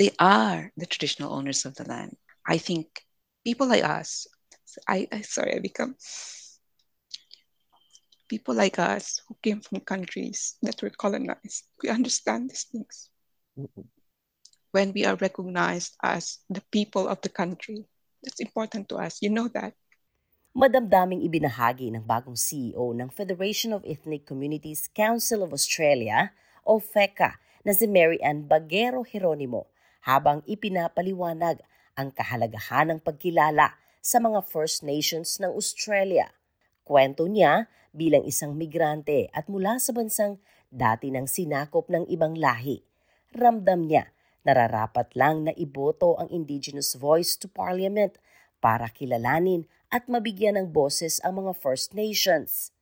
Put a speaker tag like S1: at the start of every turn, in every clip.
S1: They are the traditional owners of the land. I think people like us, I, I sorry, I become people like us who came from countries that were colonized, we understand these things. Mm-hmm. When we are recognized as the people of the country, that's important to us. You know that.
S2: Madamdaming ibinahagi ng bagong CEO ng Federation of Ethnic Communities Council of Australia o FECCA na si Mary Ann Baquero Geronimo habang ipinapaliwanag ang kahalagahan ng pagkilala sa mga First Nations ng Australia. Kwento niya bilang isang migrante at mula sa bansang dati nang sinakop ng ibang lahi. Ramdam niya nararapat lang na iboto ang Indigenous voice to Parliament para kilalanin at mabigyan ng boses ang mga First Nations.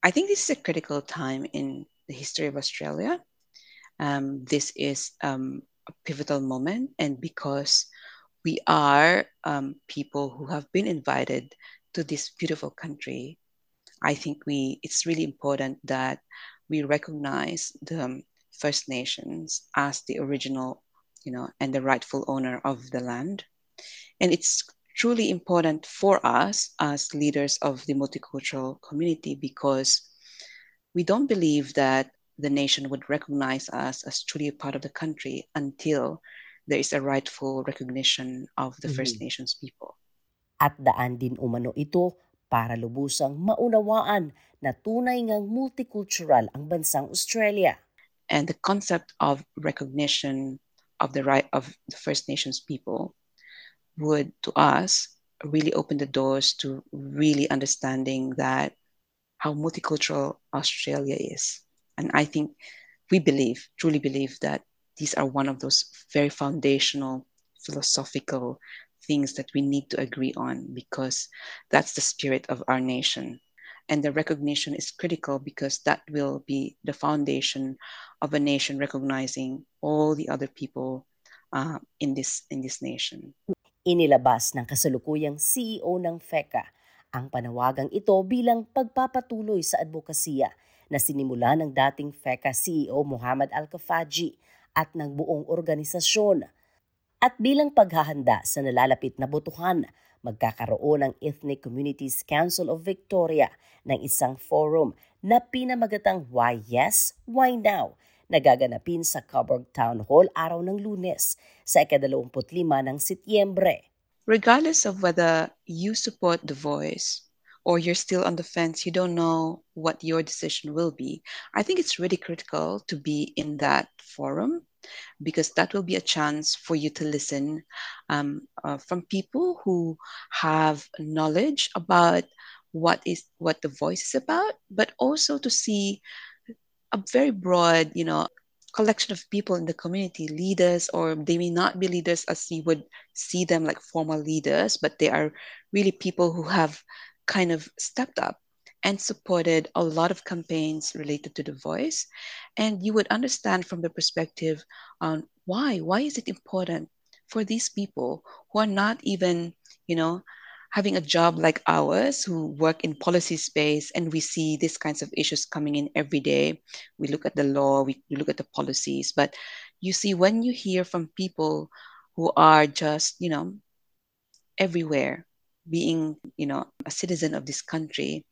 S1: I think this is a critical time in the history of Australia. Um, this is um, a pivotal moment, and because we are um, people who have been invited to this beautiful country, I think we it's really important that we recognize the First Nations as the original, you know, and the rightful owner of the land, and it's truly important for us as leaders of the multicultural community because we don't believe that the nation would recognize us as truly a part of the country until there is a rightful recognition of the mm-hmm. First Nations people.
S2: At daan din umano ito para lubusang maunawaan na tunay ngang multicultural ang bansang Australia.
S1: And the concept of recognition of the right of the First Nations people would to us really open the doors to really understanding that how multicultural Australia is. And I think we believe, truly believe that these are one of those very foundational philosophical things that we need to agree on because that's the spirit of our nation. And the recognition is critical because that will be the foundation of a nation recognizing all the other people uh, in this in this nation.
S2: Inilabas ng kasalukuyang CEO ng FECCA ang panawagang ito bilang pagpapatuloy sa advokasya na sinimula ng dating FECA CEO Muhammad Al-Kafaji at ng buong organisasyon. At bilang paghahanda sa nalalapit na botohan, magkakaroon ng Ethnic Communities Council of Victoria ng isang forum na pinamagatang Why Yes, Why Now nagaganapin sa Coburg Town Hall araw ng lunes sa ikadalawamput-lima ng Setyembre.
S1: Regardless of whether you support the voice or you're still on the fence, you don't know what your decision will be, I think it's really critical to be in that forum because that will be a chance for you to listen um, uh, from people who have knowledge about what is what the voice is about, but also to see a very broad, you know, collection of people in the community, leaders, or they may not be leaders as you would see them like formal leaders, but they are really people who have kind of stepped up and supported a lot of campaigns related to the voice. And you would understand from the perspective on why, why is it important for these people who are not even, you know, having a job like ours who work in policy space and we see these kinds of issues coming in every day we look at the law we, look at the policies but you see when you hear from people who are just you know everywhere being you know a citizen of this country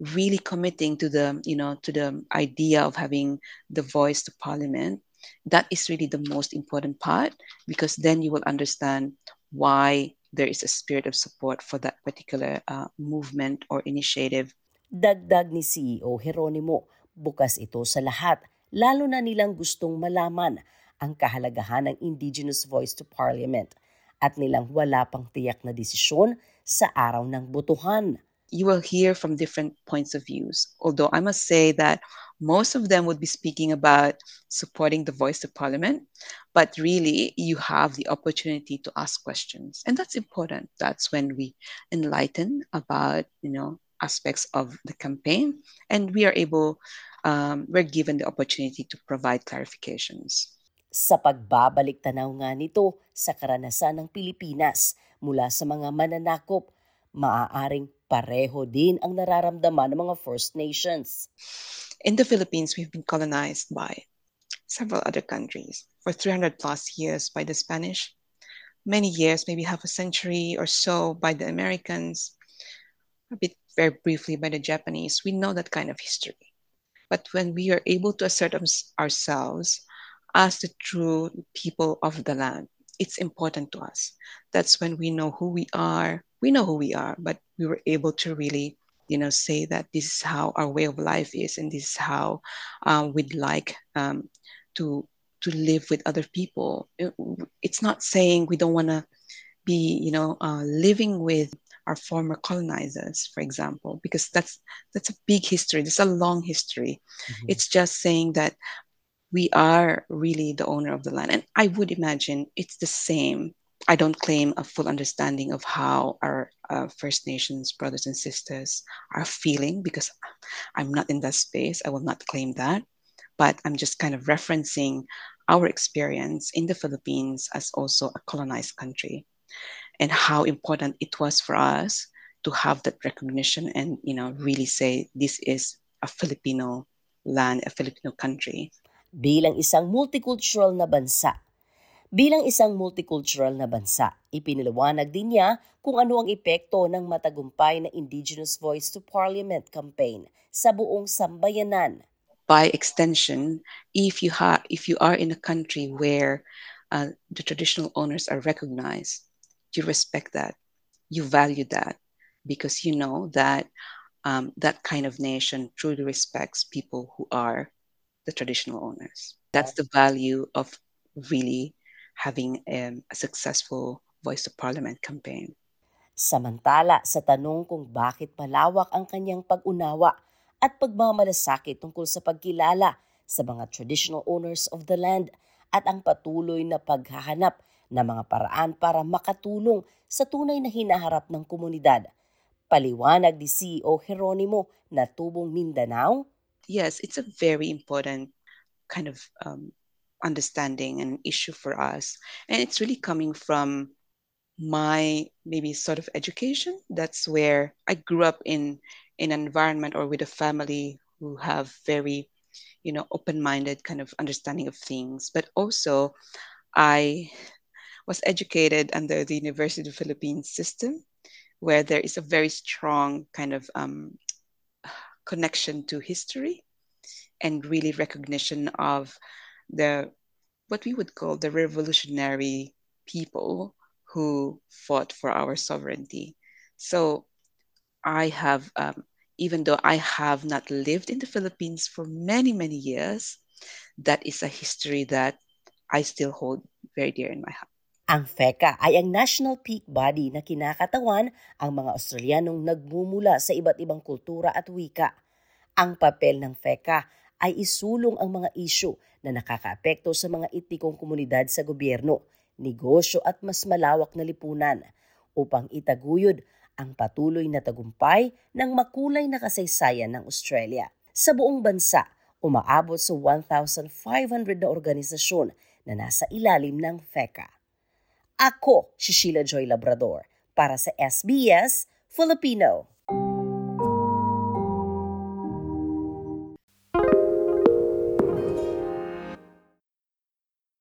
S1: really committing to the you know to the idea of having the voice to parliament that is really the most important part because then you will understand why there is a spirit of support for that particular uh, movement or initiative.
S2: Dagdag ni CEO Geronimo, bukas ito sa lahat, lalo na nilang gustong malaman ang kahalagahan ng Indigenous Voice to Parliament at nilang wala pang tiyak na desisyon sa araw ng botohan.
S1: You will hear from different points of views, although I must say that most of them would be speaking about supporting the voice of parliament, but really you have the opportunity to ask questions. And that's important. That's when we enlighten about, you know, aspects of the campaign and we are able, um, we're given the opportunity to provide clarifications.
S2: Sa pagbabalik tanaw nga nito sa karanasan ng Pilipinas mula sa mga mananakop, maaaring pareho din ang nararamdaman ng mga First Nations.
S1: in the Philippines, we've been colonized by several other countries for 300 plus years by the Spanish, many years, maybe half a century or so by the Americans, a bit very briefly by the Japanese. We know that kind of history. But when we are able to assert ourselves as the true people of the land, it's important to us. That's when we know who we are. We know who we are, but we were able to really, you know, say that this is how our way of life is, and this is how uh, we'd like um, to to live with other people. It's not saying we don't want to be, you know, uh, living with our former colonizers, for example, because that's that's a big history. There's a long history. Mm-hmm. It's just saying that we are really the owner of the land, and I would imagine it's the same. I don't claim a full understanding of how our uh, First Nations brothers and sisters are feeling because I'm not in that space. I will not claim that, but I'm just kind of referencing our experience in the Philippines as also a colonized country and how important it was for us to have that recognition and you know really say this is a Filipino land, a Filipino country.
S2: Bilang isang multicultural na bansa, Bilang isang multicultural na bansa, ipiniliwanag din niya kung ano ang epekto ng matagumpay na Indigenous Voice to Parliament campaign sa buong sambayanan.
S1: By extension, if you ha- if you are in a country where uh, the traditional owners are recognized, you respect that, you value that, because you know that um, that kind of nation truly respects people who are the traditional owners. That's the value of really having um, a successful Voice of Parliament campaign.
S2: Samantala, sa tanong kung bakit malawak ang kanyang pag-unawa at pagmamalasakit tungkol sa pagkilala sa mga traditional owners of the land at ang patuloy na paghahanap na mga paraan para makatulong sa tunay na hinaharap ng komunidad. Paliwanag ni CEO Jeronimo na tubong Mindanao.
S1: Yes, it's a very important kind of um, understanding and issue for us. And it's really coming from my maybe sort of education. That's where I grew up in, in an environment or with a family who have very, you know, open-minded kind of understanding of things. But also I was educated under the University of the Philippines system, where there is a very strong kind of um, connection to history and really recognition of the what we would call the revolutionary people who fought for our sovereignty. So I have, um, even though I have not lived in the Philippines for many, many years, that is a history that I still hold very dear in my heart.
S2: Ang FECA ay ang national peak body na kinakatawan ang mga Australianong nagmumula sa iba't ibang kultura at wika. Ang papel ng FECA ay isulong ang mga isyu na nakakaapekto sa mga etnikong komunidad sa gobyerno, negosyo at mas malawak na lipunan upang itaguyod ang patuloy na tagumpay ng makulay na kasaysayan ng Australia. Sa buong bansa, umaabot sa 1,500 na organisasyon na nasa ilalim ng FECA. Ako si Sheila Joy Labrador para sa SBS Filipino.